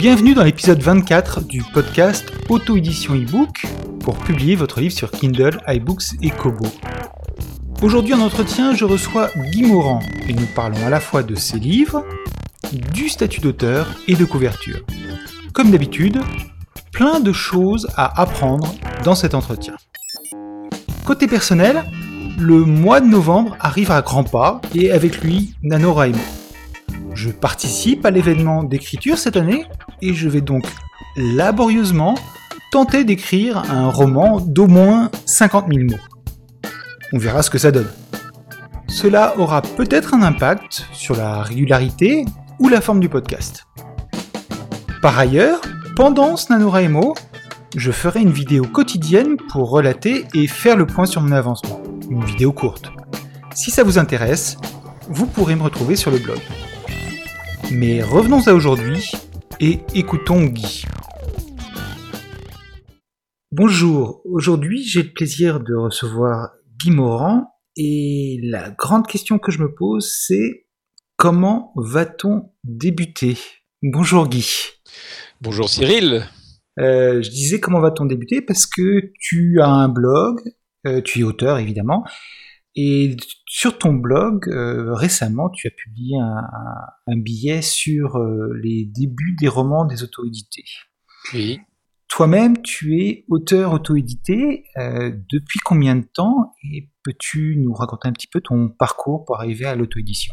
Bienvenue dans l'épisode 24 du podcast Auto-édition e-book pour publier votre livre sur Kindle, iBooks et Kobo. Aujourd'hui en entretien, je reçois Guy Morand et nous parlons à la fois de ses livres, du statut d'auteur et de couverture. Comme d'habitude, plein de choses à apprendre dans cet entretien. Côté personnel, le mois de novembre arrive à grands pas et avec lui NaNoWriMo. Je participe à l'événement d'écriture cette année et je vais donc laborieusement tenter d'écrire un roman d'au moins 50 000 mots. On verra ce que ça donne. Cela aura peut-être un impact sur la régularité ou la forme du podcast. Par ailleurs, pendant ce NaNoWriMo, je ferai une vidéo quotidienne pour relater et faire le point sur mon avancement. Une vidéo courte. Si ça vous intéresse, vous pourrez me retrouver sur le blog. Mais revenons à aujourd'hui et écoutons Guy. Bonjour, aujourd'hui j'ai le plaisir de recevoir Guy Morand et la grande question que je me pose c'est comment va-t-on débuter? Bonjour Guy. Bonjour Cyril. Euh, je disais comment va-t-on débuter? Parce que tu as un blog, euh, tu es auteur évidemment, et sur ton blog, euh, récemment, tu as publié un, billet sur les débuts des romans des auto-édités. Oui. Toi-même, tu es auteur auto-édité. Depuis combien de temps? Et peux-tu nous raconter un petit peu ton parcours pour arriver à l'auto-édition?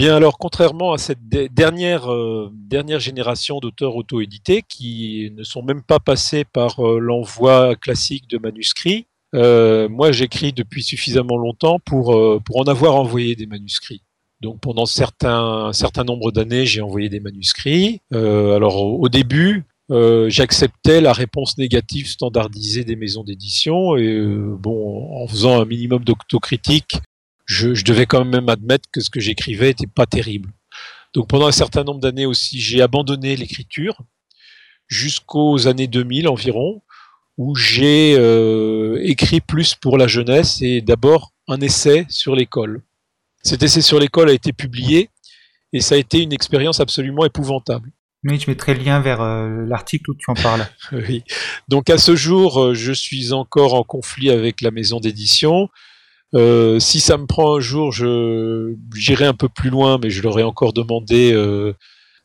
Bien, alors, contrairement à cette dernière, dernière génération d'auteurs auto-édités qui ne sont même pas passés par l'envoi classique de manuscrits, euh, moi, j'écris depuis suffisamment longtemps pour, euh, pour en avoir envoyé des manuscrits. Donc pendant certains, un certain nombre d'années, j'ai envoyé des manuscrits. Euh, alors au, début, euh, j'acceptais la réponse négative standardisée des maisons d'édition et euh, bon, en faisant un minimum d'autocritique, je, je, devais quand même admettre que ce que j'écrivais était pas terrible. Donc pendant un certain nombre d'années aussi, j'ai abandonné l'écriture jusqu'aux années 2000 environ où j'ai euh, écrit plus pour la jeunesse et d'abord un essai sur l'école. Cet essai sur l'école a été publié et ça a été une expérience absolument épouvantable. Oui, je mettrai le lien vers euh, l'article où tu en parles. oui. Donc à ce jour, euh, je suis encore en conflit avec la maison d'édition. Euh, si ça me prend un jour, je j'irai un peu plus loin, mais je leur ai encore demandé euh,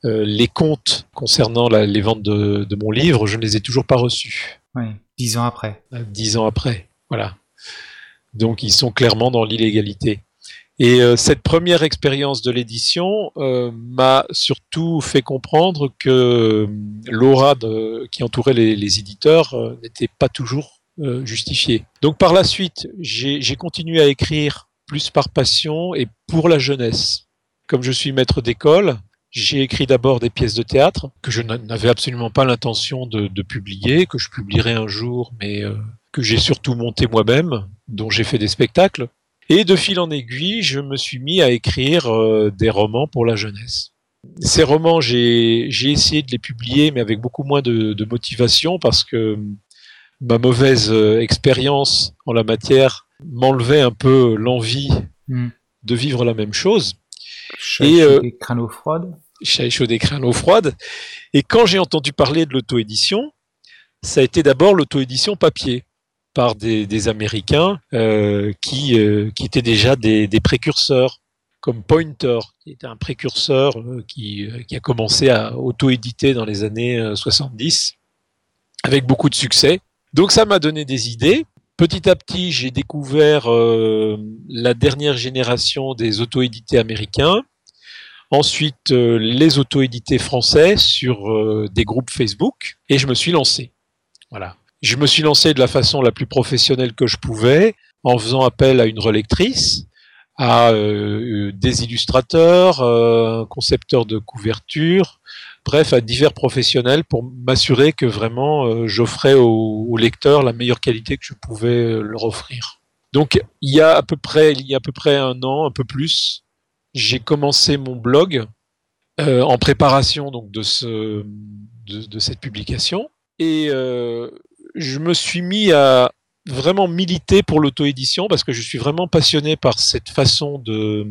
les comptes concernant la, les ventes de, de, mon livre. Je ne les ai toujours pas reçus. Oui. Dix ans après. Euh, dix ans après, voilà. Donc ils sont clairement dans l'illégalité. Et euh, cette première expérience de l'édition euh, m'a surtout fait comprendre que euh, l'aura qui entourait les, les éditeurs euh, n'était pas toujours justifiée. Donc par la suite, j'ai continué à écrire plus par passion et pour la jeunesse. Comme je suis maître d'école, j'ai écrit d'abord des pièces de théâtre que je n'avais absolument pas l'intention de, de, publier, que je publierai un jour, mais euh, que j'ai surtout monté moi-même, dont j'ai fait des spectacles. Et de fil en aiguille, je me suis mis à écrire euh, des romans pour la jeunesse. Ces romans, j'ai essayé de les publier, mais avec beaucoup moins de, de motivation, parce que ma mauvaise euh, expérience en la matière m'enlevait un peu l'envie mmh. de vivre la même chose. et euh, crânes froides chaud chaudé craint l'eau froide. Et quand j'ai entendu parler de l'auto-édition, ça a été d'abord l'auto-édition papier par des, des Américains euh, qui, euh, qui étaient déjà des, des, précurseurs, comme Pointer, qui était un précurseur euh, qui, euh, qui, a commencé à auto-éditer dans les années 70, euh, avec beaucoup de succès. Donc ça m'a donné des idées. Petit à petit, j'ai découvert euh, la dernière génération des auto-édités américains, ensuite euh, les auto-édités français sur euh, des groupes Facebook et je me suis lancé. Voilà. Je me suis lancé de la façon la plus professionnelle que je pouvais en faisant appel à une relectrice, à des illustrateurs, un concepteur de couverture, bref, à divers professionnels pour m'assurer que vraiment euh, j'offrais aux, lecteurs la meilleure qualité que je pouvais leur offrir. Donc il y a à peu près il y a à peu près un an, un peu plus, j'ai commencé mon blog euh, en préparation donc de ce de, cette publication. Et euh, je me suis mis à vraiment militer pour l'auto-édition parce que je suis vraiment passionné par cette façon de,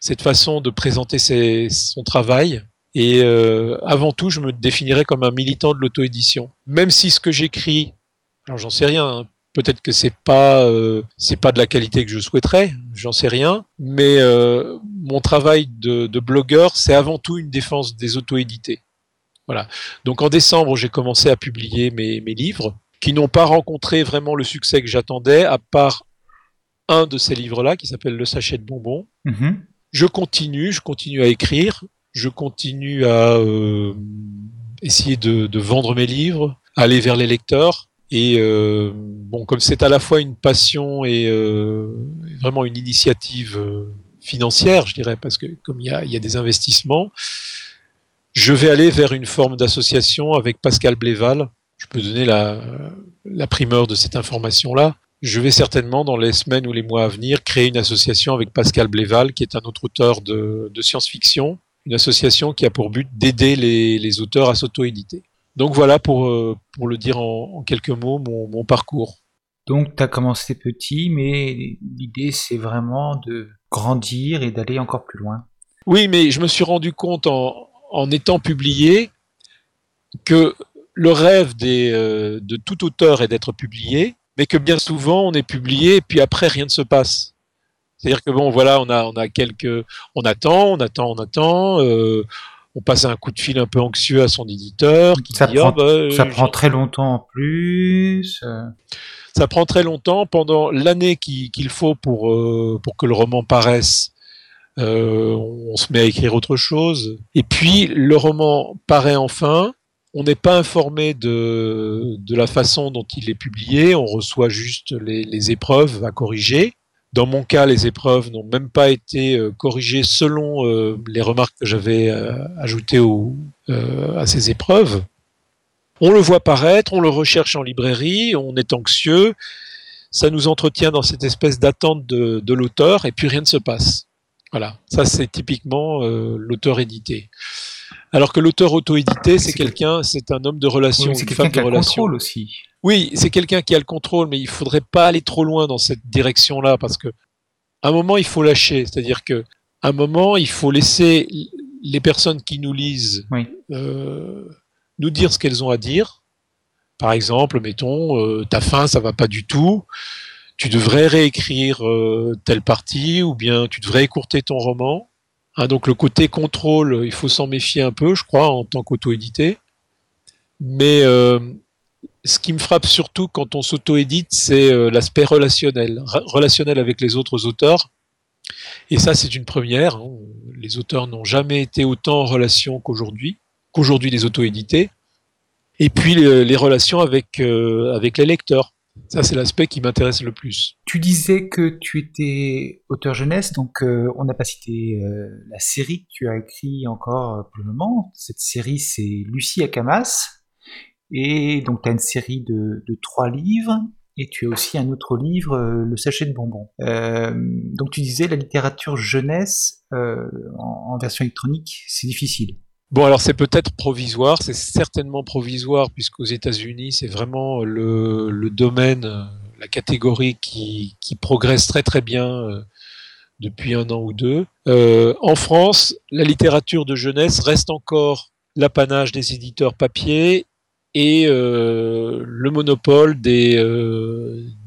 cette façon de présenter son travail. Et euh, avant tout, je me définirais comme un militant de l'auto-édition. Même si ce que j'écris, alors j'en sais rien, hein, peut-être que c'est pas euh, c'est pas de la qualité que je souhaiterais, j'en sais rien, mais euh, mon travail de, de blogueur, c'est avant tout une défense des auto-édités. Voilà. Donc en décembre, j'ai commencé à publier mes, mes livres qui n'ont pas rencontré vraiment le succès que j'attendais, à part un de ces livres-là qui s'appelle Le sachet de bonbons. Mm-hmm. Je continue, je continue à écrire, je continue à euh, essayer de, de, vendre mes livres, aller vers les lecteurs. Et euh, bon, comme c'est à la fois une passion et euh, vraiment une initiative euh, financière, je dirais, parce que comme il y a, y a, des investissements, je vais aller vers une forme d'association avec Pascal Bléval. Je peux donner la, la primeur de cette information-là. Je vais certainement, dans les semaines ou les mois à venir, créer une association avec Pascal Bléval, qui est un autre auteur de, de science-fiction, une association qui a pour but d'aider les, les, auteurs à s'auto-éditer. Donc voilà pour, euh, pour le dire en, en quelques mots mon, mon parcours. Donc tu as commencé petit, mais l'idée c'est vraiment de grandir et d'aller encore plus loin. Oui, mais je me suis rendu compte en, en étant publié que le rêve des, euh, de tout auteur est d'être publié, mais que bien souvent on est publié et puis après rien ne se passe. C'est-à-dire que bon, voilà, on a, on a quelques, on attend, on attend, on attend. Euh, on passe un coup de fil un peu anxieux à son éditeur. Qui ça, dit, prend, oh, bah, ça prend très longtemps en plus. Euh. Ça prend très longtemps pendant l'année qu'il faut pour euh, pour que le roman paraisse. Euh, on se met à écrire autre chose. Et puis le roman paraît enfin. On n'est pas informé de, de la façon dont il est publié. On reçoit juste les, les épreuves à corriger. Dans mon cas, les épreuves n'ont même pas été euh, corrigées selon euh, les remarques que j'avais euh, ajoutées au, à ces épreuves. On le voit paraître, on le recherche en librairie, on est anxieux, ça nous entretient dans cette espèce d'attente de, de l'auteur et puis rien ne se passe. Voilà, ça c'est typiquement l'auteur édité. Alors que l'auteur auto-édité, c'est quelqu'un, c'est un homme de relation, oui, une femme de relation. aussi. Oui, c'est quelqu'un qui a le contrôle, mais il faudrait pas aller trop loin dans cette direction-là parce que à un moment il faut lâcher, c'est-à-dire que à un moment il faut laisser les personnes qui nous lisent euh, nous dire ce qu'elles ont à dire. Par exemple, mettons, euh, ta fin ça va pas du tout, tu devrais réécrire euh, telle partie ou bien tu devrais écourter ton roman. Hein, donc le côté contrôle, il faut s'en méfier un peu, je crois, en tant qu'auto-édité. Mais euh, ce qui me frappe surtout quand on s'auto-édite, c'est euh, l'aspect relationnel, relationnel avec les autres auteurs. Et ça, c'est une première. Hein. Les auteurs n'ont jamais été autant en relation qu'aujourd'hui, qu'aujourd'hui les auto-édités. Et puis les, relations avec, euh, avec les lecteurs. Ça, c'est l'aspect qui m'intéresse le plus. Tu disais que tu étais auteur jeunesse, donc euh, on n'a pas cité la série que tu as écrit encore pour le moment. Cette série, c'est Lucie Akamas. Et donc, tu as une série de, de, trois livres, et tu as aussi un autre livre, euh, Le sachet de bonbons. Euh, donc, tu disais la littérature jeunesse euh, en, en, version électronique, c'est difficile. Bon, alors c'est peut-être provisoire, c'est certainement provisoire, puisqu'aux États-Unis, c'est vraiment le, domaine, la catégorie qui, progresse très très bien euh, depuis un an ou deux. Euh, en France, la littérature de jeunesse reste encore l'apanage des éditeurs papier et euh, le monopole des,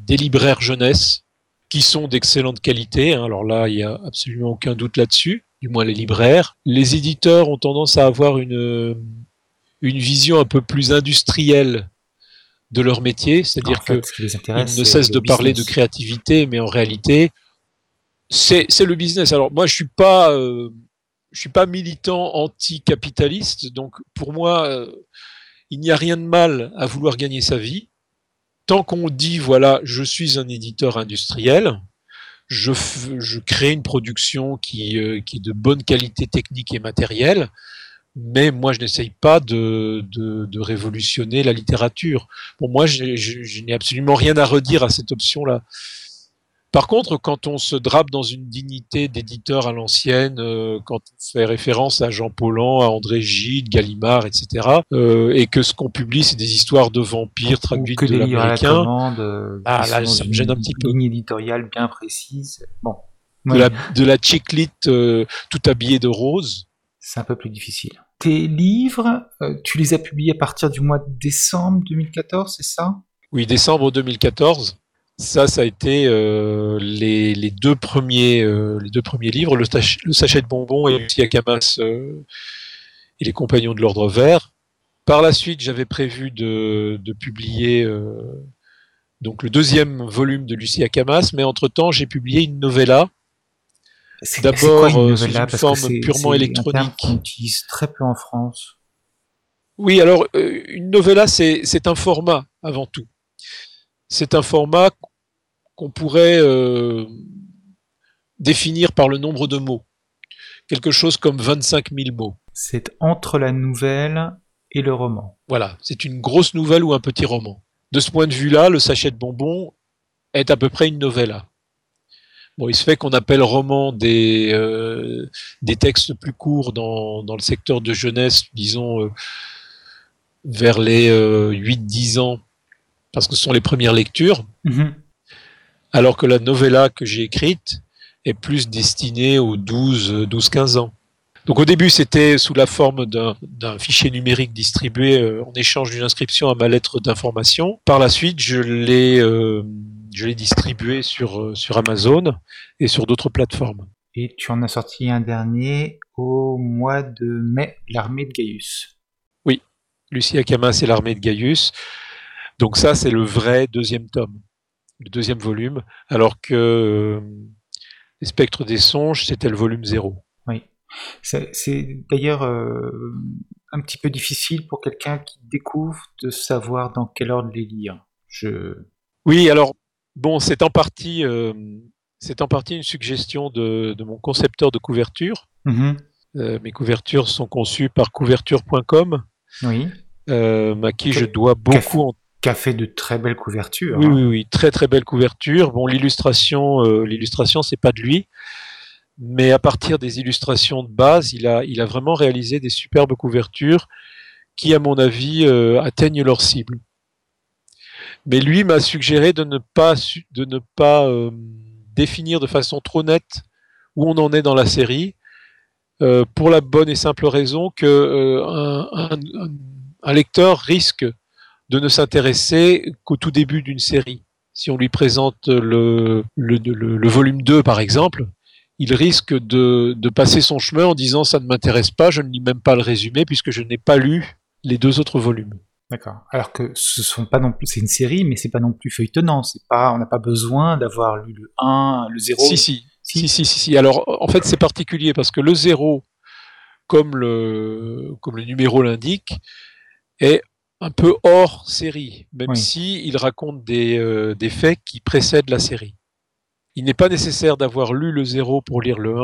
des libraires jeunesse qui sont d'excellente qualité. Hein. Alors là, il n'y a absolument aucun doute là-dessus, du moins les libraires. Les éditeurs ont tendance à avoir une, une vision un peu plus industrielle de leur métier, c'est-à-dire qu'ils ne cessent de parler de créativité, mais en réalité, c'est le business. Alors moi, je suis pas, euh, je suis pas militant anti-capitaliste, donc pour moi, euh, il n'y a rien de mal à vouloir gagner sa vie. Tant qu'on dit, voilà, je suis un éditeur industriel, je, crée une production qui, euh, qui, est de bonne qualité technique et matérielle, mais moi je n'essaye pas de, révolutionner la littérature. Pour moi, je n'ai absolument rien à redire à cette option-là. Par contre, quand on se drape dans une dignité d'éditeur à l'ancienne, euh, quand on fait référence à Jean Paulhan, à André Gide, Gallimard, etc., euh, et que ce qu'on publie, c'est des histoires de vampires traduites que de l'américain, euh, Ah, là, ça me gêne un une petit peu. ligne éditoriale bien précise. Bon, de la, de la chiclite euh, tout habillée de rose. c'est un peu plus difficile. Tes livres, tu les as publiés à partir du mois de décembre 2014, c'est ça? Oui, décembre 2014. Ça, ça a été euh, les, les deux premiers, euh, les deux premiers livres, le, sach- le sachet de bonbons et Lucie Akamas euh, et les compagnons de l'ordre vert. Par la suite, j'avais prévu de, de publier donc le deuxième volume de Lucie Akamas, mais entre-temps, j'ai publié une novella D'abord, sous une Parce forme purement électronique. Qu'on utilise très peu en France. Oui, alors une novella, c'est un format avant tout. C'est un format qu'on pourrait euh, définir par le nombre de mots. Quelque chose comme 25 000 mots. C'est entre la nouvelle et le roman. Voilà, c'est une grosse nouvelle ou un petit roman. De ce point de vue-là, le sachet de bonbons est à peu près une novella. Bon, il se fait qu'on appelle roman des, euh, des textes plus courts dans, dans le secteur de jeunesse, disons euh, vers les euh, 8-10 ans, parce que ce sont les premières lectures, Mhm. Alors que la novella que j'ai écrite est plus destinée aux 12, 12-15 ans. Donc au début, c'était sous la forme d'un fichier numérique distribué euh, en échange d'une inscription à ma lettre d'information. Par la suite, je l'ai euh, je l'ai distribué sur, euh, sur Amazon et sur d'autres plateformes. Et tu en as sorti un dernier au mois de mai, l'armée de Gaius. Lucie Akamas et l'armée de Gaius. Donc ça, c'est le vrai deuxième tome, le deuxième volume, alors que euh, Les Spectres des Songes, c'était le volume 0. Oui. C'est d'ailleurs euh, un petit peu difficile pour quelqu'un qui découvre de savoir dans quel ordre les lire. Je... Oui, alors, bon, c'est en partie, euh, c'est en partie une suggestion de, de mon concepteur de couverture. Mhm. Euh, mes couvertures sont conçues par couverture.com, Oui. à qui je dois beaucoup en Qui a fait de très belles couvertures. Oui, hein. oui, oui, très très belle couverture. Bon, l'illustration, euh, l'illustration, c'est pas de lui, mais à partir des illustrations de base, il a, il a vraiment réalisé des superbes couvertures qui, à mon avis, euh, atteignent leur cible. Mais lui m'a suggéré de ne pas, su- de ne pas euh, définir de façon trop nette où on en est dans la série, pour la bonne et simple raison que euh, un, un- un- un lecteur risque de ne s'intéresser qu'au tout début d'une série. Si on lui présente le, le, le- le volume 2, par exemple, il risque de, de passer son chemin en disant ça ne m'intéresse pas, je ne lis même pas le résumé puisque je n'ai pas lu les deux autres volumes. D'accord. Alors que ce sont pas non plus, c'est une série, mais c'est pas non plus feuilletonnant. C'est pas, on n'a pas besoin d'avoir lu le 1, le 0. Si, si, si, si, si, si. Alors, en fait, c'est particulier parce que le 0, comme le, comme le numéro l'indique, est un peu hors série, même Oui. si il raconte des, euh, des faits qui précèdent la série. Il n'est pas nécessaire d'avoir lu le 0 pour lire le 1.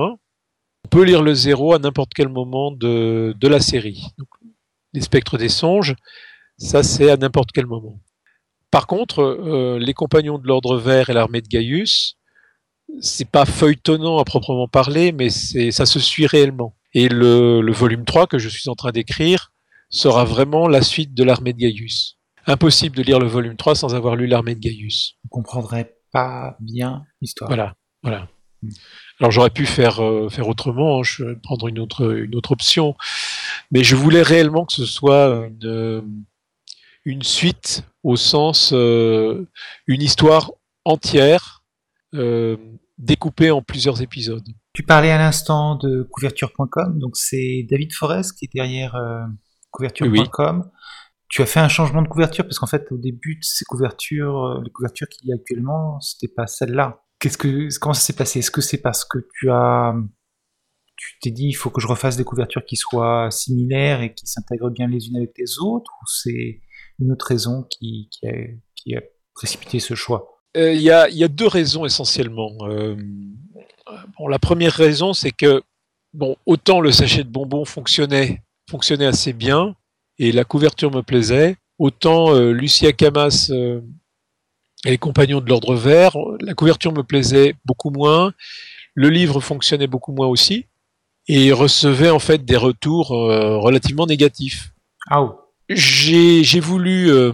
On peut lire le 0 à n'importe quel moment de, de la série. Donc, les spectres des songes, ça c'est à n'importe quel moment. Par contre, euh, les compagnons de l'ordre vert et l'armée de Gaius, c'est pas feuilletonnant à proprement parler, mais c'est, ça se suit réellement. Et le, le volume 3 que je suis en train d'écrire sera vraiment la suite de l'armée de Gaius. Impossible de lire le volume 3 sans avoir lu l'armée de Gaius. On comprendrait pas bien l'histoire. Voilà, voilà. Mm. Alors j'aurais pu faire, euh, faire autrement, hein, je prendre une autre, une autre option, mais je voulais réellement que ce soit une, euh, une suite au sens euh, une histoire entière euh, découpée en plusieurs épisodes. Tu parlais à l'instant de couverture.com, donc c'est David Forest qui est derrière couverture.com. Tu as fait un changement de couverture parce qu'en fait au début ces couvertures, euh, les couvertures qu'il y a actuellement, c'était pas celle-là. Qu'est-ce que comment ça s'est passé? Est-ce que c'est parce que tu as tu t'es dit il faut que je refasse des couvertures qui soient similaires et qui s'intègrent bien les unes avec les autres ou c'est une autre raison qui, qui, a, qui a précipité ce choix? Euh, Il y, a, y a deux raisons essentiellement. Euh, bon, la première raison, c'est que bon, autant le sachet de bonbons fonctionnait, fonctionnait assez bien et la couverture me plaisait, autant euh, Lucia Camas euh, et les Compagnons de l'Ordre Vert. La couverture me plaisait beaucoup moins. Le livre fonctionnait beaucoup moins aussi et recevait en fait des retours euh, relativement négatifs. Ah oh. J'ai voulu euh,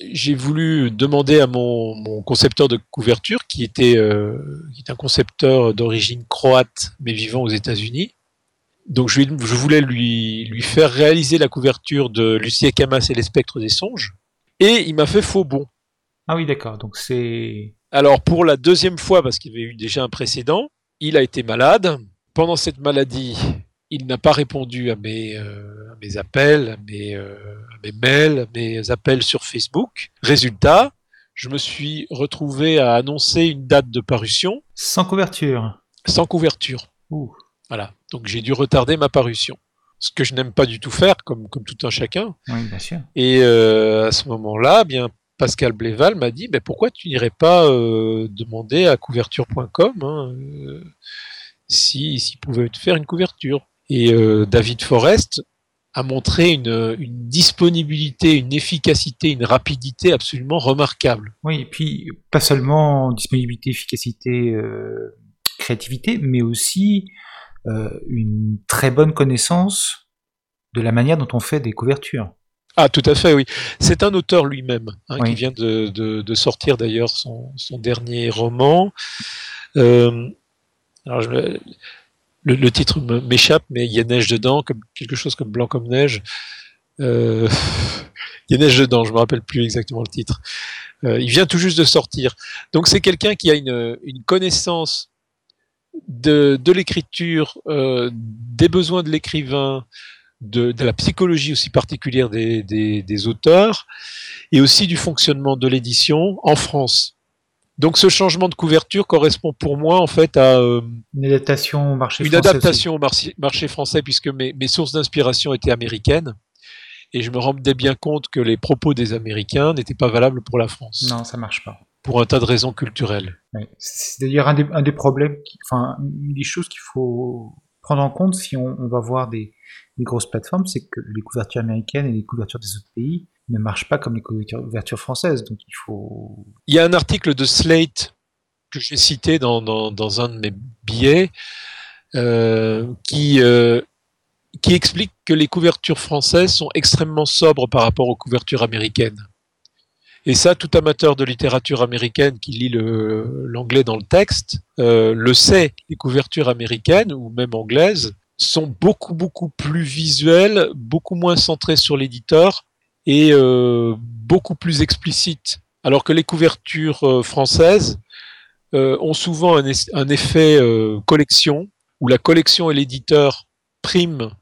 j'ai voulu demander à mon, mon, concepteur de couverture, qui était, euh, qui est un concepteur d'origine croate, mais vivant aux États-Unis. Donc je, je, voulais lui, lui faire réaliser la couverture de Lucie Camas et les spectres des songes. Et il m'a fait faux bon. Ah oui, d'accord. Donc c'est. Alors pour la deuxième fois, parce qu'il y avait eu déjà un précédent, il a été malade. Pendant cette maladie, il n'a pas répondu à mes, euh, à mes appels, à mes, euh, à mes, mails, à mes appels sur Facebook. Résultat, je me suis retrouvé à annoncer une date de parution. Sans couverture. Sans couverture. Ouh. Voilà. Donc j'ai dû retarder ma parution. Ce que je n'aime pas du tout faire, comme, comme tout un chacun. Oui, bien sûr. Et euh, à ce moment-là, bien Pascal Bléval m'a dit mais pourquoi tu n'irais pas euh, demander à couverture.com hein, euh, si s'il pouvait te faire une couverture. Et David Forrest a montré une, une, disponibilité, une efficacité, une rapidité absolument remarquable. Oui, et puis pas seulement disponibilité, efficacité, créativité, mais aussi une très bonne connaissance de la manière dont on fait des couvertures. Ah, tout à fait, oui. C'est un auteur lui-même, hein, oui. qui vient de, de, de sortir d'ailleurs son, son, dernier roman. Euh, alors je, le, le, titre m'échappe, mais il y a neige dedans, comme quelque chose comme blanc comme neige. Euh, il y a neige dedans, je me rappelle plus exactement le titre. Euh, il vient tout juste de sortir. Donc c'est quelqu'un qui a une, une connaissance de, de l'écriture, euh, des besoins de l'écrivain, de, de, la psychologie aussi particulière des, des, des, auteurs, et aussi du fonctionnement de l'édition en France. Donc ce changement de couverture correspond pour moi en fait à euh, une adaptation au marché une français. adaptation au marché, marché, français puisque mes, mes sources d'inspiration étaient américaines et je me rendais bien compte que les propos des Américains n'étaient pas valables pour la France. Non, ça marche pas. Pour un tas de raisons culturelles. C'est d'ailleurs un des, un des problèmes, qui, enfin des choses qu'il faut prendre en compte si on, on va voir des, des grosses plateformes, c'est que les couvertures américaines et les couvertures des autres pays ne marchent pas comme les couvertures françaises. Donc il faut. Il y a un article de Slate que j'ai cité dans, dans, dans, un de mes billets euh, qui, euh, qui explique que les couvertures françaises sont extrêmement sobres par rapport aux couvertures américaines. Et ça, tout amateur de littérature américaine qui lit l'anglais dans le texte euh, le sait. Les couvertures américaines ou même anglaises sont beaucoup beaucoup plus visuelles, beaucoup moins centrées sur l'éditeur et euh, beaucoup plus explicites. Alors que les couvertures euh, françaises ont souvent un, effet collection, où la collection et l'éditeur priment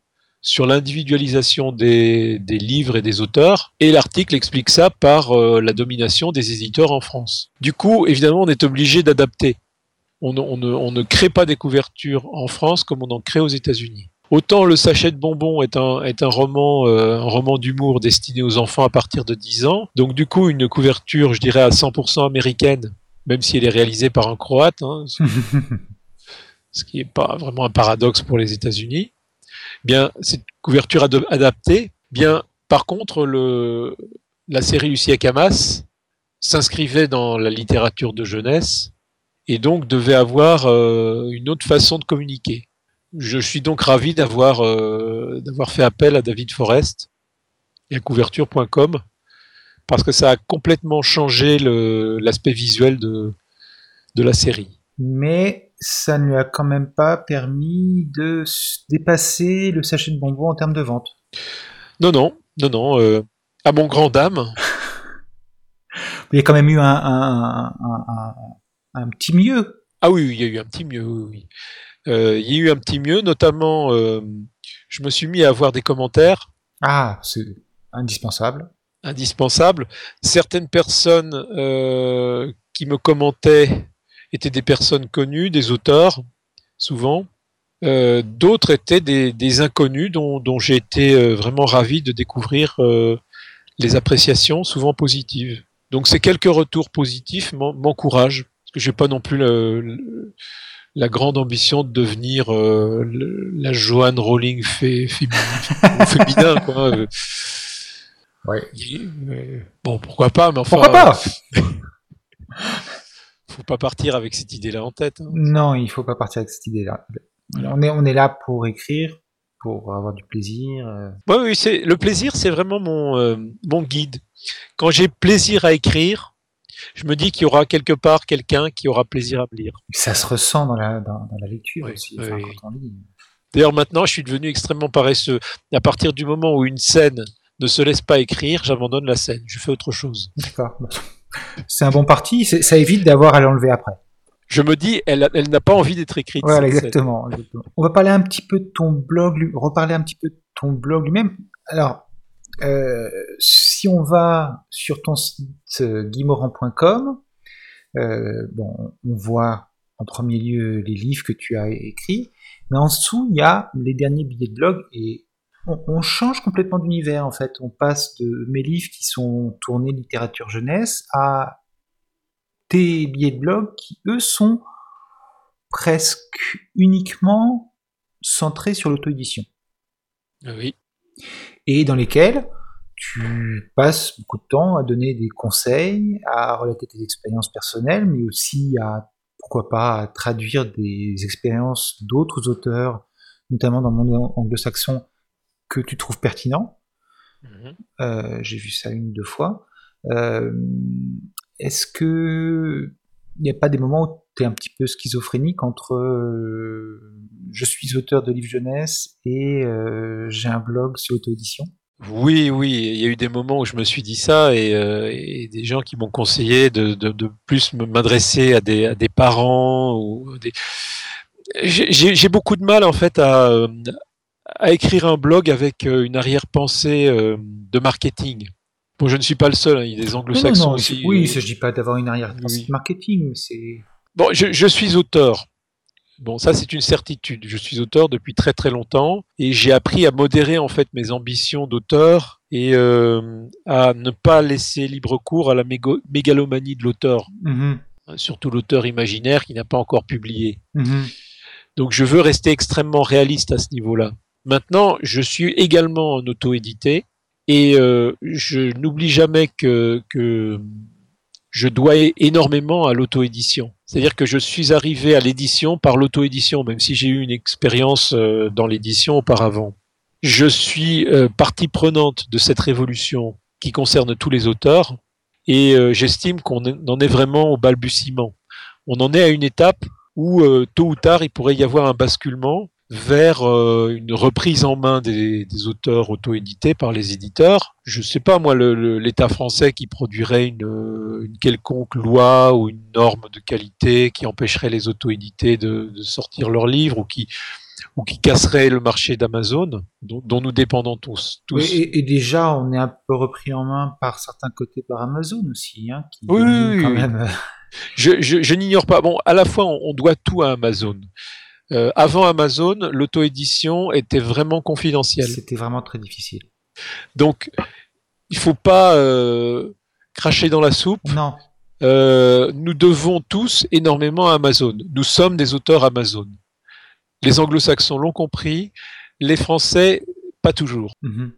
sur l'individualisation des, livres et des auteurs, et l'article explique ça par euh, la domination des éditeurs en France. Du coup, évidemment, on est obligé d'adapter. On, ne crée pas des couvertures en France comme on en crée aux États-Unis. Autant le sachet de bonbons est un, euh, roman d'humour destiné aux enfants à partir de 10 ans. Donc du coup, une couverture, je dirais, à 100% américaine, même si elle est réalisée par un Croate, hein, ce qui n'est pas vraiment un paradoxe pour les États-Unis. Bien, cette couverture ad adaptée, bien, par contre, le, la série Lucia Camas s'inscrivait dans la littérature de jeunesse et donc devait avoir euh, une autre façon de communiquer. Je suis donc ravi d'avoir euh, d'avoir fait appel à David Forrest et à couverture.com parce que ça a complètement changé l'aspect visuel de, de la série. Mais ça ne lui a quand même pas permis de dépasser le sachet de bonbons en termes de vente. Non, non, non, non. Euh, à mon grand dame. il y a quand même eu un, un, un, un, petit mieux. Ah oui, il y a eu un petit mieux, oui. oui. Euh, il y a eu un petit mieux, notamment, euh, je me suis mis à avoir des commentaires. Ah, c'est indispensable. Indispensable. Certaines personnes euh, qui me commentaient étaient des personnes connues, des auteurs, souvent. Euh, D'autres étaient des, des, inconnus dont, dont j'ai été euh, vraiment ravi de découvrir euh, les appréciations, souvent positives. Donc ces quelques retours positifs m'encouragent, parce que j'ai pas non plus le, le, la grande ambition de devenir euh, le, la Joanne Rowling fé, féminin, féminin quoi. Ouais. Bon, pourquoi pas, mais enfin. Pourquoi pas? faut pas partir avec cette idée-là en tête. hein. Non, il faut pas partir avec cette idée-là. On est, on est là pour écrire, pour avoir du plaisir. euh. Ouais, oui, c'est le plaisir, c'est vraiment mon euh, mon guide. Quand j'ai plaisir à écrire, je me dis qu'il y aura quelque part quelqu'un qui aura plaisir à me lire. Ça se ressent dans la, dans, dans la lecture Oui, aussi, oui, enfin, oui. quand on lit. D'ailleurs, maintenant, je suis devenu extrêmement paresseux. À partir du moment où une scène ne se laisse pas écrire, j'abandonne la scène. Je fais autre chose. D'accord. C'est un bon parti, ça évite d'avoir à l'enlever après. Je me dis, elle, elle n'a pas envie d'être écrite. Voilà, exactement, exactement. On va parler un petit peu de ton blog, reparler un petit peu de ton blog lui-même. Alors, euh, si on va sur ton site euh, guimauran.com, euh, bon, on voit en premier lieu les livres que tu as écrits, mais en dessous, il y a les derniers billets de blog et on, on change complètement d'univers en fait. On passe de mes livres qui sont tournés littérature jeunesse à tes billets de blog qui, eux, sont presque uniquement centrés sur l'auto-édition Oui. et dans lesquels tu passes beaucoup de temps à donner des conseils, à relater tes expériences personnelles, mais aussi à, pourquoi pas, à traduire des expériences d'autres auteurs, notamment dans le monde anglo-saxon, que tu trouves pertinents. Mhm. Euh, J'ai vu ça une ou deux fois. Euh, Est-ce que il n'y a pas des moments où tu es un petit peu schizophrénique entre euh, je suis auteur de livres jeunesse et euh, j'ai un blog sur l'auto-édition? Oui, oui, il y a eu des moments où je me suis dit ça et, euh, et des gens qui m'ont conseillé de, de, de plus m'adresser à des, à des parents ou des. J'ai beaucoup de mal en fait à, à écrire un blog avec euh, une arrière-pensée euh, de marketing. Bon, je ne suis pas le seul, hein, il y a des anglo-saxons aussi. Oui, il euh, ne s'agit pas d'avoir une arrière-pensée Oui. de marketing, c'est. Bon, je, je suis auteur. Bon, ça c'est une certitude. Je suis auteur depuis très très longtemps et j'ai appris à modérer en fait mes ambitions d'auteur et euh, à ne pas laisser libre cours à la mégalomanie de l'auteur, Mhm, hein, surtout l'auteur imaginaire qui n'a pas encore publié. mhm. Donc je veux rester extrêmement réaliste à ce niveau-là. Maintenant, je suis également en auto-édité et euh, je n'oublie jamais que, que je dois énormément à l'auto-édition. C'est-à-dire que je suis arrivé à l'édition par l'auto-édition, même si j'ai eu une expérience euh, dans l'édition auparavant. Je suis euh, partie prenante de cette révolution qui concerne tous les auteurs et euh, j'estime qu'on en est vraiment au balbutiement. On en est à une étape où tôt ou tard il pourrait y avoir un basculement vers euh, une reprise en main des, des auteurs auto-édités par les éditeurs. Je ne sais pas moi l'État français qui produirait une, euh, une quelconque loi ou une norme de qualité qui empêcherait les auto-édités de, de sortir leurs livres ou qui ou qui casserait le marché d'Amazon dont, dont nous dépendons tous. tous. Oui, et, et déjà, on est un peu repris en main par certains côtés par Amazon aussi, hein, qui Oui, oui, quand oui. même. euh, Je, je, je n'ignore pas. Bon, à la fois, on, on doit tout à Amazon. Euh, avant Amazon, l'auto-édition était vraiment confidentielle. C'était vraiment très difficile. Donc, il faut pas euh, cracher dans la soupe. Non, Euh, nous devons tous énormément à Amazon. Nous sommes des auteurs Amazon. Les anglo-saxons l'ont compris, les français, pas toujours. mhm.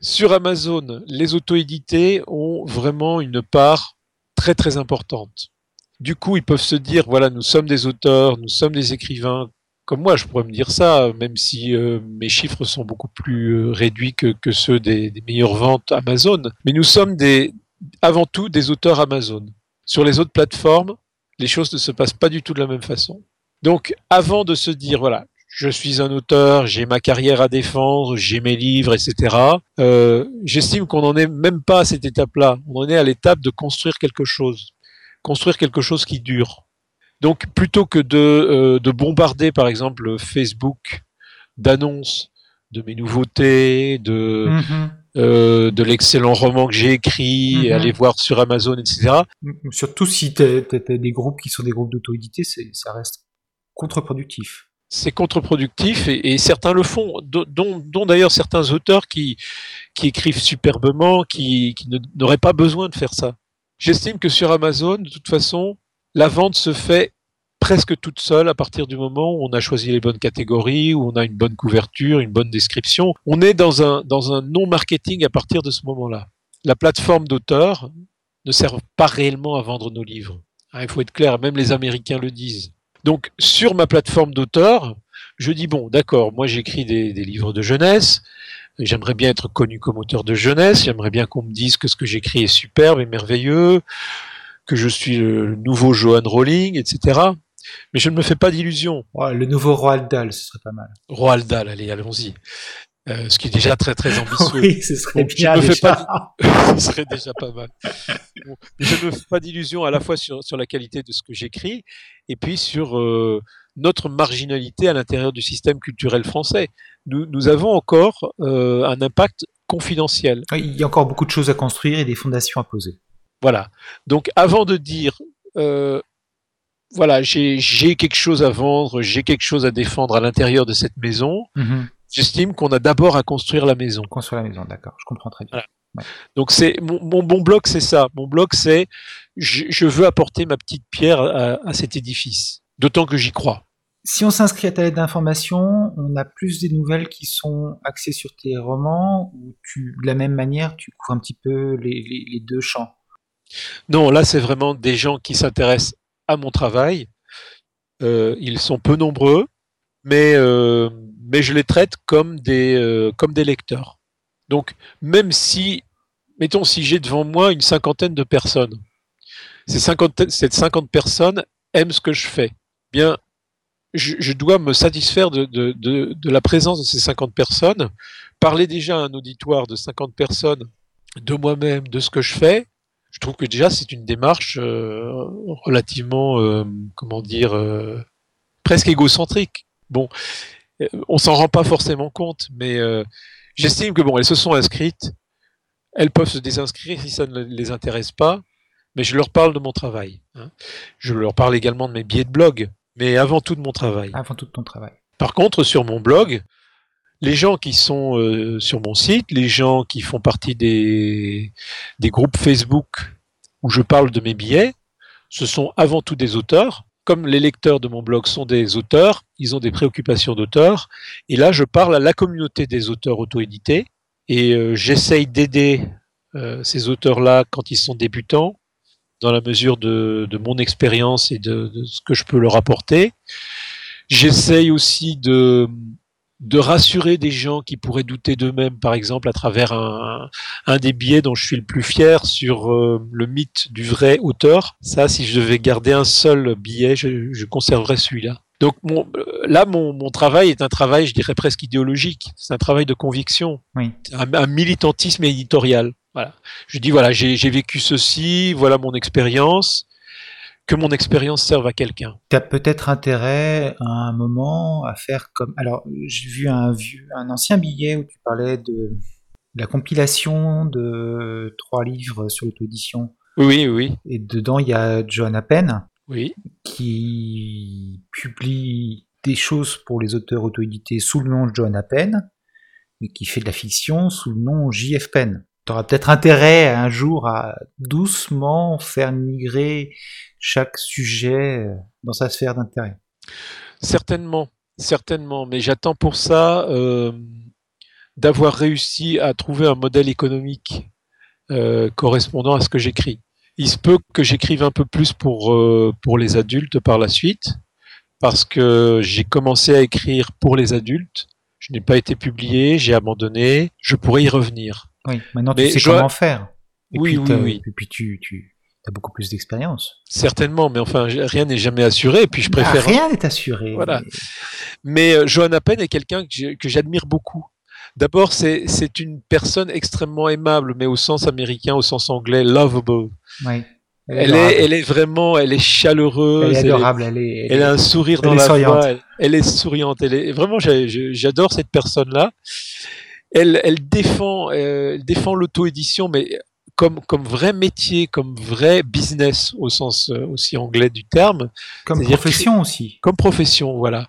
Sur Amazon, les auto-édités ont vraiment une part très très importante. Du coup, ils peuvent se dire, voilà, nous sommes des auteurs, nous sommes des écrivains. Comme moi, je pourrais me dire ça, même si euh, mes chiffres sont beaucoup plus euh, réduits que, ceux des, des meilleures ventes Amazon. Mais nous sommes des, avant tout des auteurs Amazon. Sur les autres plateformes, les choses ne se passent pas du tout de la même façon. Donc, avant de se dire, voilà, je suis un auteur, j'ai ma carrière à défendre, j'ai mes livres, etc. Euh, J'estime qu'on n'en est même pas à cette étape-là. On en est à l'étape de construire quelque chose, construire quelque chose qui dure. Donc, plutôt que de, euh, de bombarder, par exemple, Facebook d'annonces de mes nouveautés, de, Mhm. euh, de l'excellent roman que j'ai écrit, Mhm. aller voir sur Amazon, etc. Mm, Surtout si tu as, des groupes qui sont des groupes d'auto-édité, ça reste contre-productif. c'est contre-productif et, et certains le font, do- dont, d'ailleurs certains auteurs qui, qui écrivent superbement, qui, qui n'auraient pas besoin de faire ça. J'estime que sur Amazon, de toute façon, la vente se fait presque toute seule à partir du moment où on a choisi les bonnes catégories, où on a une bonne couverture, une bonne description. On est dans un, non-marketing à partir de ce moment-là. La plateforme d'auteur ne servent pas réellement à vendre nos livres. Hein, il faut être clair, même les Américains le disent. Donc sur ma plateforme d'auteur, je dis bon, d'accord, moi j'écris des, livres de jeunesse, j'aimerais bien être connu comme auteur de jeunesse, j'aimerais bien qu'on me dise que ce que j'écris est superbe et merveilleux, que je suis le nouveau Johan Rowling, etc. Mais je ne me fais pas d'illusions. le nouveau Roald Dahl, ce serait pas mal. Roald Dahl, allez, allons-y. Euh, ce qui est déjà très très ambitieux. oui, ce serait bien. Je déjà. Pas, ce serait déjà pas mal. je ne me fais pas d'illusions à la fois sur, sur la qualité de ce que j'écris et puis sur euh, notre marginalité à l'intérieur du système culturel français. Nous, nous avons encore euh, un impact confidentiel. Il y a encore beaucoup de choses à construire et des fondations à poser. Voilà. Donc avant de dire euh, voilà, j'ai quelque chose à vendre, j'ai quelque chose à défendre à l'intérieur de cette maison. Mhm. J'estime qu'on a d'abord à construire la maison. Construire la maison, d'accord, je comprends très bien. Donc c'est mon, mon, bon bloc, c'est ça. Mon bloc, c'est je, veux apporter ma petite pierre à, cet édifice. D'autant que j'y crois. Si on s'inscrit à ta lettre d'information, on a plus des nouvelles qui sont axées sur tes romans ou tu, de la même manière, tu couvres un petit peu les, deux champs? Non, là, c'est vraiment des gens qui s'intéressent à mon travail. Euh, ils sont peu nombreux, mais, euh, mais je les traite comme des, euh, comme des lecteurs. Donc, même si, mettons, si j'ai devant moi une cinquantaine de personnes, ces 50, ces 50 personnes aiment ce que je fais, bien, je, dois me satisfaire de, la présence de ces 50 personnes, parler déjà à un auditoire de 50 personnes de moi-même, de ce que je fais, je trouve que déjà c'est une démarche euh, relativement, euh, comment dire, euh, presque égocentrique. Bon, on s'en rend pas forcément compte, mais j'estime que bon, elles se sont inscrites, elles peuvent se désinscrire si ça ne les intéresse pas, mais je leur parle de mon travail. Hein. Je leur parle également de mes billets de blog, mais avant tout de mon travail. Avant tout de ton travail. Par contre, sur mon blog, les gens qui sont euh, sur mon site, les gens qui font partie des, des groupes Facebook où je parle de mes billets, ce sont avant tout des auteurs. Comme les lecteurs de mon blog sont des auteurs, ils ont des préoccupations d'auteurs. Et là, je parle à la communauté des auteurs auto-édités et euh, j'essaye d'aider euh, ces auteurs-là quand ils sont débutants, dans la mesure de, de mon expérience et de, de, ce que je peux leur apporter. J'essaye aussi de, de rassurer des gens qui pourraient douter d'eux-mêmes, par exemple, à travers un, un, des billets dont je suis le plus fier sur euh, le mythe du vrai auteur. Ça, si je devais garder un seul billet, je, je conserverais celui-là. Donc mon, là, mon, mon, travail est un travail, je dirais presque idéologique. C'est un travail de conviction, oui. un, un, militantisme éditorial. Voilà. Je dis voilà, j'ai vécu ceci, voilà mon expérience que mon expérience serve à quelqu'un. Tu as peut-être intérêt à un moment à faire comme. Alors, j'ai vu un, vieux, un ancien billet où tu parlais de la compilation de trois livres sur l'auto-édition. Oui, oui. Et dedans, il y a Johanna Penn. Oui. Qui publie des choses pour les auteurs auto-édités sous le nom de Johanna Penn, mais qui fait de la fiction sous le nom JF Penn. Tu auras peut-être intérêt un jour à doucement faire migrer chaque sujet euh, dans sa sphère d'intérêt. Certainement, certainement, mais j'attends pour ça euh, d'avoir réussi à trouver un modèle économique euh, correspondant à ce que j'écris. Il se peut que j'écrive un peu plus pour, pour les adultes par la suite, parce que j'ai commencé à écrire pour les adultes, je n'ai pas été publié, j'ai abandonné, je pourrais y revenir. Oui, maintenant tu sais comment faire. oui, oui, oui. Et puis tu, tu, beaucoup plus d'expérience. Certainement, mais enfin, rien n'est jamais assuré. Et puis je préfère. Ah, rien n'est assuré. Voilà. Mais, euh, Johanna Penn est quelqu'un que j'admire beaucoup. D'abord, c'est une personne extrêmement aimable, mais au sens américain, au sens anglais, lovable. Oui. Elle, est, elle, est, vraiment, elle est chaleureuse. Elle est adorable. Elle, est, elle, a un sourire dans la voix. Elle, est souriante. Elle est vraiment, j'adore cette personne-là. Elle, elle défend, euh, elle défend l'auto-édition, mais comme, comme vrai métier, comme vrai business au sens euh, aussi anglais du terme. Comme profession aussi. Comme profession, voilà.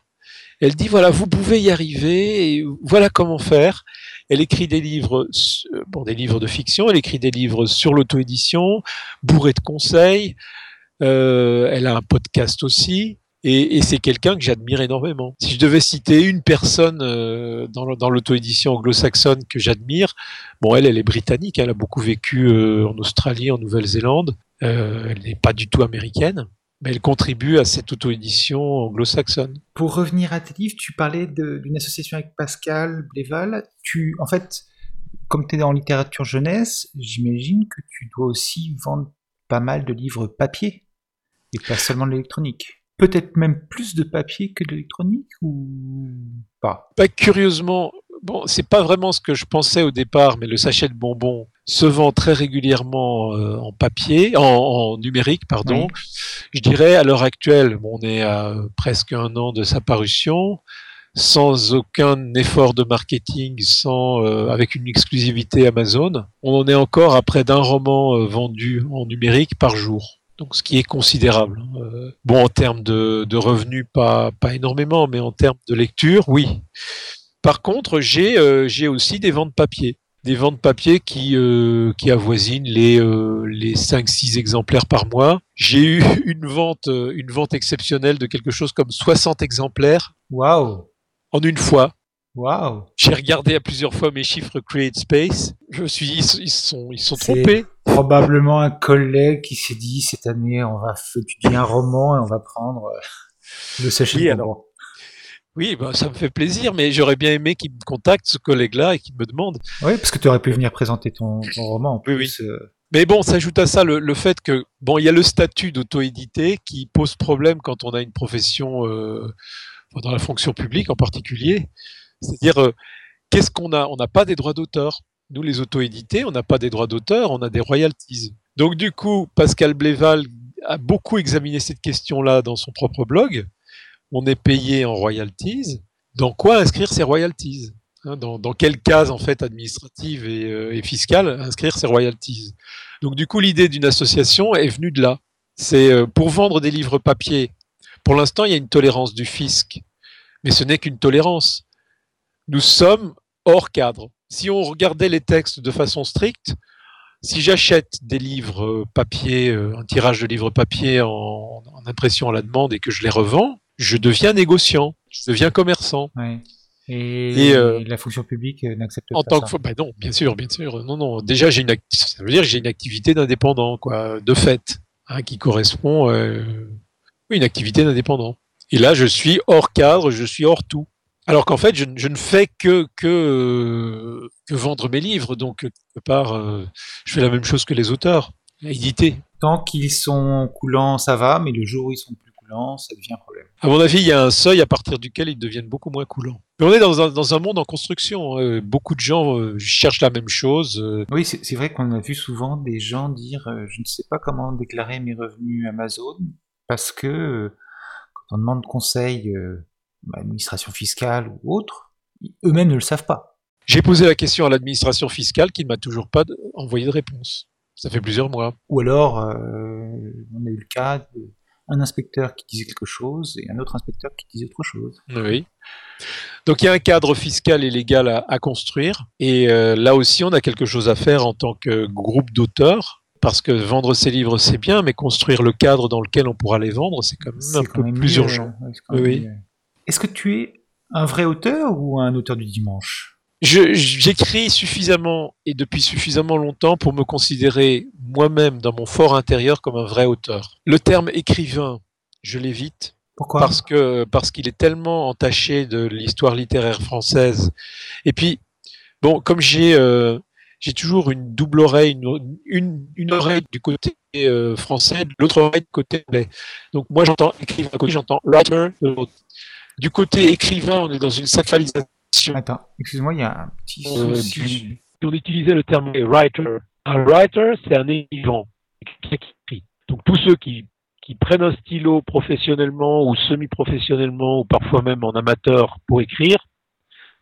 Elle dit voilà, vous pouvez y arriver, et voilà comment faire. Elle écrit des livres, bon, des livres de fiction, elle écrit des livres sur l'auto-édition, bourré de conseils. Euh, elle a un podcast aussi. Et, c'est quelqu'un que j'admire énormément. Si je devais citer une personne euh, dans, l'auto-édition anglo-saxonne que j'admire, bon, elle, elle est britannique, elle a beaucoup vécu euh, en Australie, en Nouvelle-Zélande. Euh, elle n'est pas du tout américaine, mais elle contribue à cette auto-édition anglo-saxonne. Pour revenir à tes livres, tu parlais d'une association avec Pascal Bléval. Tu, en fait, comme tu es en littérature jeunesse, j'imagine que tu dois aussi vendre pas mal de livres papier et pas seulement de l'électronique peut-être même plus de papier que d'électronique ou pas? Bah, Curieusement, bon, c'est pas vraiment ce que je pensais au départ, mais le sachet de bonbons se vend très régulièrement euh, en papier, en, numérique, pardon. Je dirais à l'heure actuelle, on est à presque un an de sa parution, sans aucun effort de marketing, sans euh, avec une exclusivité Amazon. On en est encore à près d'un roman euh, vendu en numérique par jour donc ce qui est considérable. Hein. Euh, bon, en termes de, revenus, pas, pas énormément, mais en termes de lecture, oui. Par contre, j'ai euh, aussi des ventes papier. Des ventes papier qui, euh, qui avoisinent les, les 5-6 exemplaires par mois. J'ai eu une vente, une vente exceptionnelle de quelque chose comme 60 exemplaires. Waouh En une fois. Waouh J'ai regardé à plusieurs fois mes chiffres Create Space. Je me suis dit, ils, sont, ils sont trompés. Probablement un collègue qui s'est dit cette année, on va étudier un roman et on va prendre euh, le sachet oui, Oui, bah, ça me fait plaisir, mais j'aurais bien aimé qu'il me contacte, ce collègue-là, et qu'il me demande. Oui, parce que tu aurais pu venir présenter ton, roman en plus. Oui. Euh. Mais bon, s'ajoute à ça le, fait que, bon, il y a le statut d'auto-édité qui pose problème quand on a une profession, euh, dans la fonction publique en particulier. C'est-à-dire, euh, qu'est-ce qu'on a? On n'a pas des droits d'auteur. Nous, les auto-édités, on n'a pas des droits d'auteur, on a des royalties. Donc, du coup, Pascal Bléval a beaucoup examiné cette question-là dans son propre blog. On est payé en royalties. Dans quoi inscrire ces royalties? Hein, dans, quelle case en fait administrative euh, et, fiscale inscrire ces royalties? Donc du coup l'idée d'une association est venue de là. C'est euh, pour vendre des livres papier. Pour l'instant il y a une tolérance du fisc, mais ce n'est qu'une tolérance nous sommes hors cadre. Si on regardait les textes de façon stricte, si j'achète des livres euh, papier, euh, un tirage de livres papier en, impression à la demande et que je les revends, je deviens négociant, je deviens commerçant. Et, euh, la fonction publique n'accepte pas tant ça. Que, bah non, bien sûr, bien sûr. Non, non. Déjà, j'ai une ça veut dire que j'ai une activité d'indépendant, quoi, de fait, hein, qui correspond, à une activité d'indépendant. Et là, je suis hors cadre, je suis hors tout. Alors qu'en fait, je, ne fais que, que, vendre mes livres, donc quelque part, euh, je fais la même chose que les auteurs, éditer. Tant qu'ils sont coulants, ça va, mais le jour où ils sont plus coulants, ça devient un problème. À mon avis, il y a un seuil à partir duquel ils deviennent beaucoup moins coulants. Mais on est dans un, dans un monde en construction. Hein. Beaucoup de gens euh, cherchent la même chose. Euh. Oui, c'est vrai qu'on a vu souvent des gens dire je ne sais pas comment déclarer mes revenus Amazon parce que quand on demande conseil administration fiscale ou autre, eux-mêmes ne le savent pas. J'ai posé la question à l'administration fiscale qui ne m'a toujours pas envoyé de réponse. Ça fait plusieurs mois. Ou alors, euh, on a eu le cas d'un inspecteur qui disait quelque chose et un autre inspecteur qui disait autre chose. Oui. Donc il y a un cadre fiscal et légal à, construire. Et euh, là aussi, on a quelque chose à faire en tant que groupe d'auteurs. Parce que vendre ses livres, c'est bien, mais construire le cadre dans lequel on pourra les vendre, c'est quand même un peu plus urgent. oui. Est-ce que tu es un vrai auteur ou un auteur du dimanche? J'écris suffisamment et depuis suffisamment longtemps pour me considérer moi-même dans mon fort intérieur comme un vrai auteur. Le terme écrivain, je l'évite. Pourquoi? Parce que parce qu'il est tellement entaché de l'histoire littéraire française. Et puis bon, comme j'ai euh, j'ai toujours une double oreille, une, une, oreille du côté euh, français, l'autre oreille du côté anglais. Donc moi j'entends écrivain d'un côté, j'entends writer de l'autre. Du côté écrivain, on est dans une sacralisation. Attends, excuse-moi, il y a un petit euh, souci. on utilisait le terme writer. Un writer, c'est un écrivain, qui écrit. Donc tous ceux qui, qui prennent un stylo professionnellement ou semi-professionnellement ou parfois même en amateur pour écrire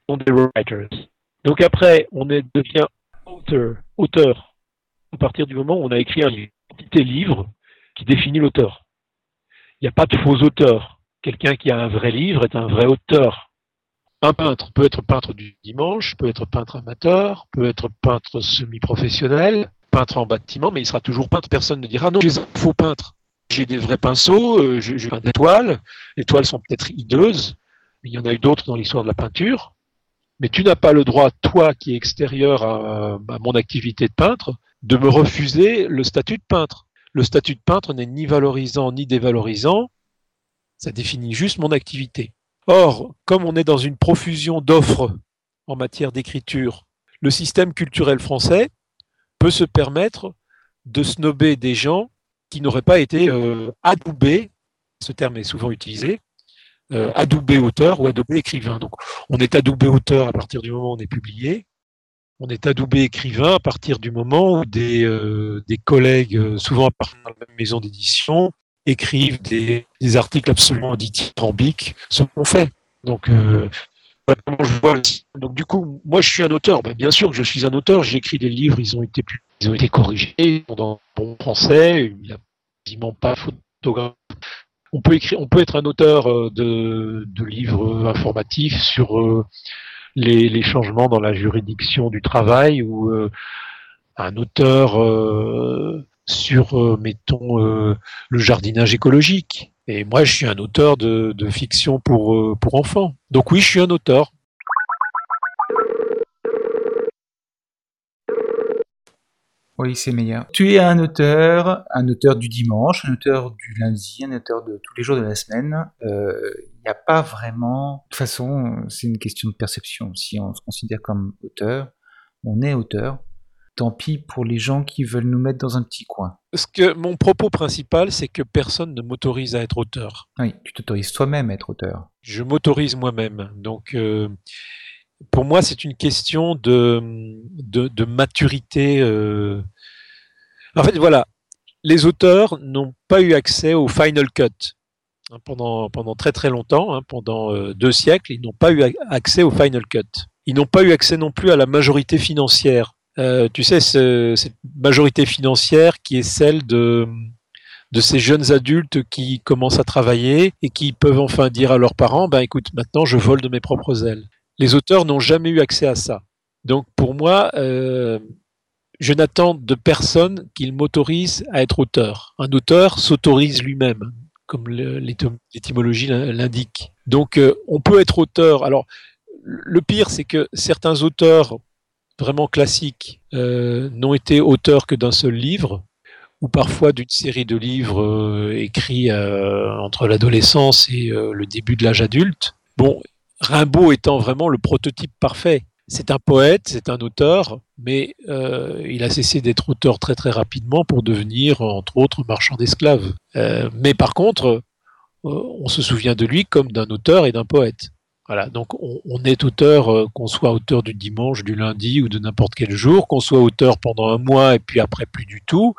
sont des writers. Donc après, on est, devient auteur, auteur à partir du moment où on a écrit un petit livre qui définit l'auteur. Il n'y a pas de faux auteurs quelqu'un qui a un vrai livre est un vrai auteur. Un peintre peut être peintre du dimanche, peut être peintre amateur, peut être peintre semi-professionnel, peintre en bâtiment, mais il sera toujours peintre. Personne ne dira non, j'ai un faux peintre. j'ai des vrais pinceaux, j'ai peint des toiles. Les toiles sont peut-être hideuses, il y en a eu d'autres dans l'histoire de la peinture. Mais tu n'as pas le droit, toi qui es extérieur à, mon activité de peintre, de me refuser le statut de peintre. Le statut de peintre n'est ni valorisant ni dévalorisant, ça définit juste mon activité. Or, comme on est dans une profusion d'offres en matière d'écriture, le système culturel français peut se permettre de snober des gens qui n'auraient pas été euh, adoubés, ce terme est souvent utilisé, euh, adoubé auteur ou adoubé écrivain. Donc on est adoubé auteur à partir du moment où on est publié, on est adoubé écrivain à partir du moment où des, euh, collègues, souvent à la même maison d'édition, écrivent des, articles absolument dithyrambiques, ce qu'on fait. Donc, euh, du coup, moi je suis un auteur. Ben, bien sûr que je suis un auteur. J'écris des livres, ils ont été ils ont été corrigés dans bon français. Il n'y a quasiment pas photographe on peut écrire, on peut être un auteur euh, de, livres informatifs sur euh, les, changements dans la juridiction du travail ou un auteur sur, mettons, le jardinage écologique. Et moi, je suis un auteur de, fiction pour, pour enfants. Donc oui, je suis un auteur. Oui, c'est meilleur. Tu es un auteur, un auteur du dimanche, un auteur du lundi, un auteur de tous les jours de la semaine. Il euh, n'y a pas vraiment... De toute façon, c'est une question de perception. Si on se considère comme auteur, on est auteur. Tant pis pour les gens qui veulent nous mettre dans un petit coin. Parce que mon propos principal, c'est que personne ne m'autorise à être auteur. Oui, tu t'autorises toi-même à être auteur. Je m'autorise moi-même. Donc... Euh pour moi, c'est une question de, de, maturité. Euh. En fait, voilà, les auteurs n'ont pas eu accès au Final Cut hein, pendant, pendant très très longtemps, hein, pendant euh, deux siècles, ils n'ont pas eu accès au Final Cut. Ils n'ont pas eu accès non plus à la majorité financière. Euh, tu sais, cette majorité financière qui est celle de, de ces jeunes adultes qui commencent à travailler et qui peuvent enfin dire à leurs parents, ben écoute, maintenant je vole de mes propres ailes les auteurs n'ont jamais eu accès à ça. Donc pour moi, euh, je n'attends de personne qu'il m'autorise à être auteur. Un auteur s'autorise lui-même, comme l'étymologie l'indique. Donc euh, on peut être auteur. Alors le pire, c'est que certains auteurs vraiment classiques euh, n'ont été auteurs que d'un seul livre, ou parfois d'une série de livres écrits entre l'adolescence et le début de l'âge adulte. Bon, Rimbaud étant vraiment le prototype parfait. C'est un poète, c'est un auteur, mais euh, il a cessé d'être auteur très très rapidement pour devenir, entre autres, marchand d'esclaves. Euh, mais par contre, euh, on se souvient de lui comme d'un auteur et d'un poète. Voilà, donc on, est auteur, qu'on soit auteur du dimanche, du lundi ou de n'importe quel jour, qu'on soit auteur pendant un mois et puis après plus du tout.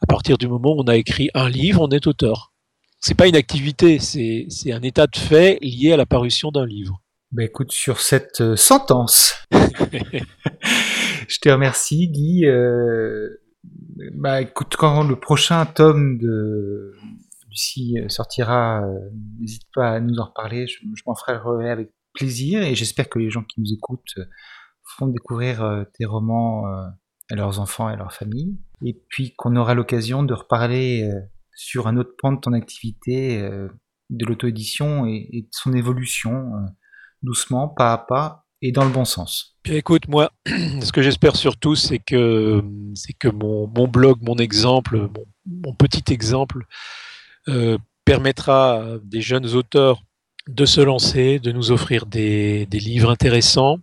À partir du moment où on a écrit un livre, on est auteur c'est pas une activité, c'est un état de fait lié à la parution d'un livre. Bah écoute, sur cette euh, sentence, je te remercie Guy. Euh, bah écoute, quand le prochain tome de Euh, sortira, n'hésite pas à nous en reparler, je, m'en ferai avec plaisir et j'espère que les gens qui nous écoutent feront découvrir tes romans à leurs enfants et à leur famille. Et puis qu'on aura l'occasion de reparler sur un autre point de ton activité euh, de l'auto-édition et, de son évolution, euh, doucement, pas à pas, et dans le bon sens. écoute, moi, ce que j'espère surtout, c'est que, que mon, blog, mon exemple, mon, petit exemple, euh, permettra à des jeunes auteurs de se lancer, de nous offrir des, livres intéressants,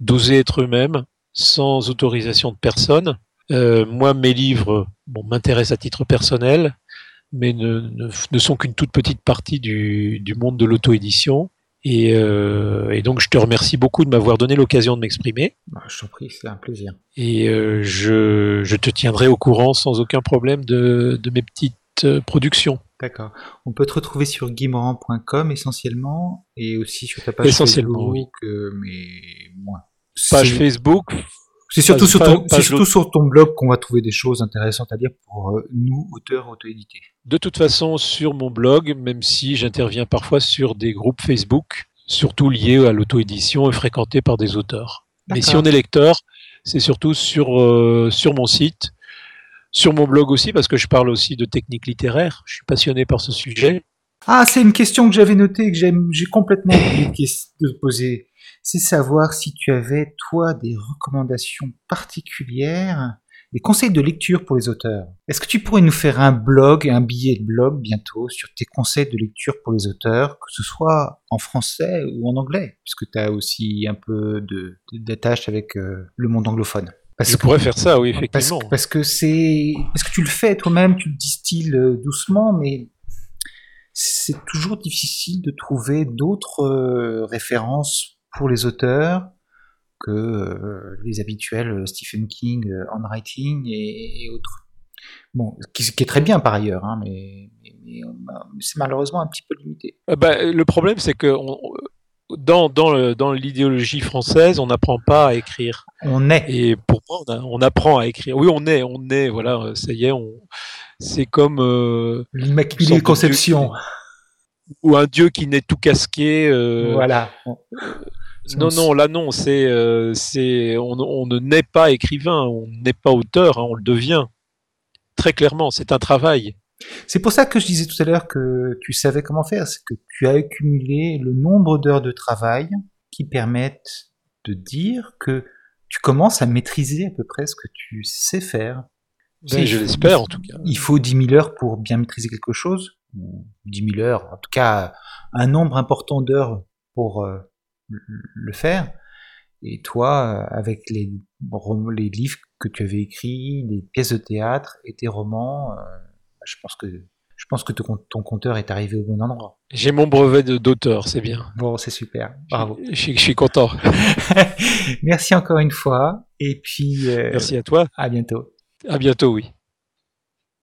d'oser être eux-mêmes, sans autorisation de personne. moi, mes livres m'intéressent à titre personnel mais ne, ne, sont qu'une toute petite partie du, du monde de l'auto-édition. Et, euh, et, donc, je te remercie beaucoup de m'avoir donné l'occasion de m'exprimer. Bah, je t'en prie, c'est un plaisir. Et euh, je, je, te tiendrai au courant sans aucun problème de, de mes petites euh, productions. D'accord. On peut te retrouver sur guimorand.com essentiellement et aussi sur ta page essentiellement, Facebook, euh, mais moins. Page Facebook, c'est surtout, sur ton, surtout sur ton blog qu'on va trouver des choses intéressantes à dire pour euh, nous, auteurs auto-édités. De toute façon, sur mon blog, même si j'interviens parfois sur des groupes Facebook, surtout liés à l'auto-édition et fréquentés par des auteurs. Mais si on est lecteur, c'est surtout sur, euh, sur mon site sur mon blog aussi, parce que je parle aussi de technique littéraire. Je suis passionné par ce sujet. Ah, c'est une question que j'avais notée et que j'ai complètement oublié de poser. C'est savoir si tu avais, toi, des recommandations particulières, des conseils de lecture pour les auteurs. Est-ce que tu pourrais nous faire un blog, un billet de blog bientôt sur tes conseils de lecture pour les auteurs, que ce soit en français ou en anglais, puisque tu as aussi un peu d'attache avec euh, le monde anglophone? Parce je pourrais faire ça, oui, effectivement. Parce, que c'est, parce que tu le fais toi-même, tu le distilles euh, doucement, mais c'est toujours difficile de trouver d'autres euh, références pour les auteurs que euh, les habituels Stephen King, On Writing et, autres. Bon, qui, est très bien par ailleurs, hein, mais, c'est malheureusement un petit peu limité. Bah, le problème, c'est que dans, dans, dans l'idéologie française, on n'apprend pas à écrire. On est. Et pour moi, on, apprend à écrire. Oui, on est, on est, voilà, ça y est, on, c'est comme. Euh, L'Immaculée Conception. ou un dieu qui n'est tout casqué. Euh, voilà. Non, non, là non, c'est, euh, c'est, on, on, ne naît pas écrivain, on n'est pas auteur, hein, on le devient. Très clairement, c'est un travail. C'est pour ça que je disais tout à l'heure que tu savais comment faire, c'est que tu as accumulé le nombre d'heures de travail qui permettent de dire que tu commences à maîtriser à peu près ce que tu sais faire. Ben, je l'espère en tout cas. Il faut 10 000 heures pour bien maîtriser quelque chose, 10 000 heures, en tout cas un nombre important d'heures pour euh, le faire. Et toi, avec les, les livres que tu avais écrits, les pièces de théâtre et tes romans, euh, je pense que je pense que ton, compteur est arrivé au bon endroit. J'ai mon brevet d'auteur, c'est bien. Bon, c'est super. Bravo. Je, suis content. Merci encore une fois. Et puis. Euh, Merci à toi. À bientôt. À bientôt, oui.